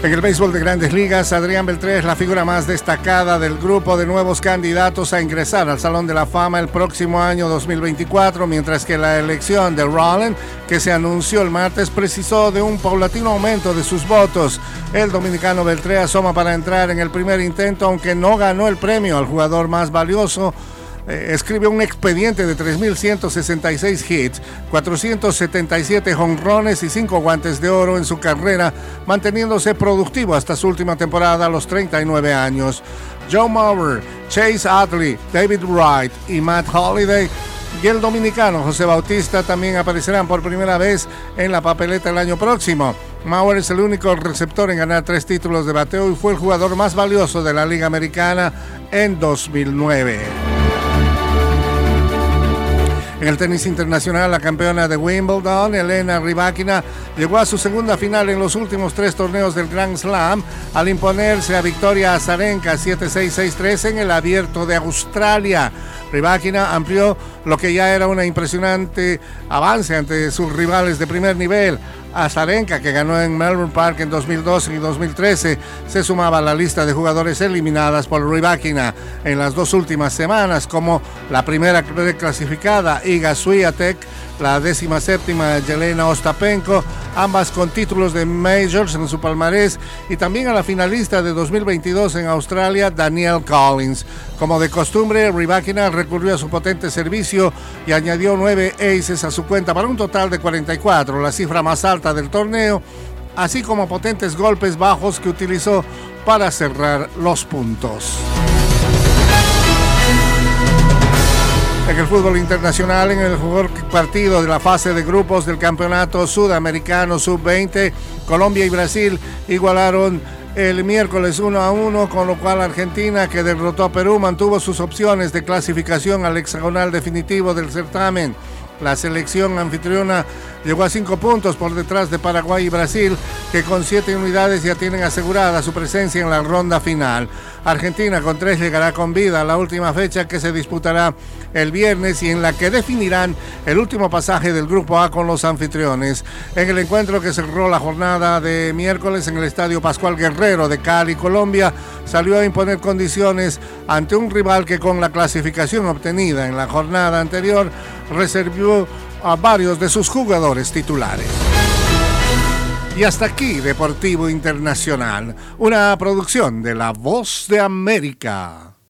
En el béisbol de grandes ligas, Adrián Beltré es la figura más destacada del grupo de nuevos candidatos a ingresar al Salón de la Fama el próximo año 2024, mientras que la elección de Rollin, que se anunció el martes, precisó de un paulatino aumento de sus votos. El dominicano Beltré asoma para entrar en el primer intento, aunque no ganó el premio al jugador más valioso eh, escribió un expediente de 3.166 hits, 477 jonrones y 5 guantes de oro en su carrera, manteniéndose productivo hasta su última temporada a los 39 años. Joe Mauer, Chase Utley, David Wright y Matt Holliday y el dominicano José Bautista también aparecerán por primera vez en la papeleta el año próximo. Mauer es el único receptor en ganar tres títulos de bateo y fue el jugador más valioso de la Liga Americana en 2009. En el tenis internacional, la campeona de Wimbledon, Elena Rybakina, llegó a su segunda final en los últimos tres torneos del Grand Slam al imponerse a Victoria Azarenka 7-6-6-3 en el Abierto de Australia. Rybakina amplió lo que ya era un impresionante avance ante sus rivales de primer nivel. Azarenka, que ganó en Melbourne Park en 2012 y 2013, se sumaba a la lista de jugadores eliminadas por Rybakina en las dos últimas semanas, como la primera clasificada, Iga Swiatek, la décima séptima Yelena Ostapenko, ambas con títulos de Majors en su palmarés, y también a la finalista de 2022 en Australia, Danielle Collins. Como de costumbre, Rybakina recurrió a su potente servicio y añadió nueve aces a su cuenta para un total de 44, la cifra más alta del torneo, así como potentes golpes bajos que utilizó para cerrar los puntos. En el fútbol internacional, en el partido de la fase de grupos del Campeonato Sudamericano Sub-20, Colombia y Brasil igualaron el miércoles 1 a 1, con lo cual Argentina, que derrotó a Perú, mantuvo sus opciones de clasificación al hexagonal definitivo del certamen. La selección anfitriona llegó a cinco puntos por detrás de Paraguay y Brasil, que con siete unidades ya tienen asegurada su presencia en la ronda final. Argentina con tres llegará con vida a la última fecha que se disputará el viernes y en la que definirán el último pasaje del Grupo A con los anfitriones. En el encuentro que cerró la jornada de miércoles en el Estadio Pascual Guerrero de Cali, Colombia, salió a imponer condiciones ante un rival que con la clasificación obtenida en la jornada anterior reservó a varios de sus jugadores titulares. Y hasta aquí Deportivo Internacional, una producción de La Voz de América.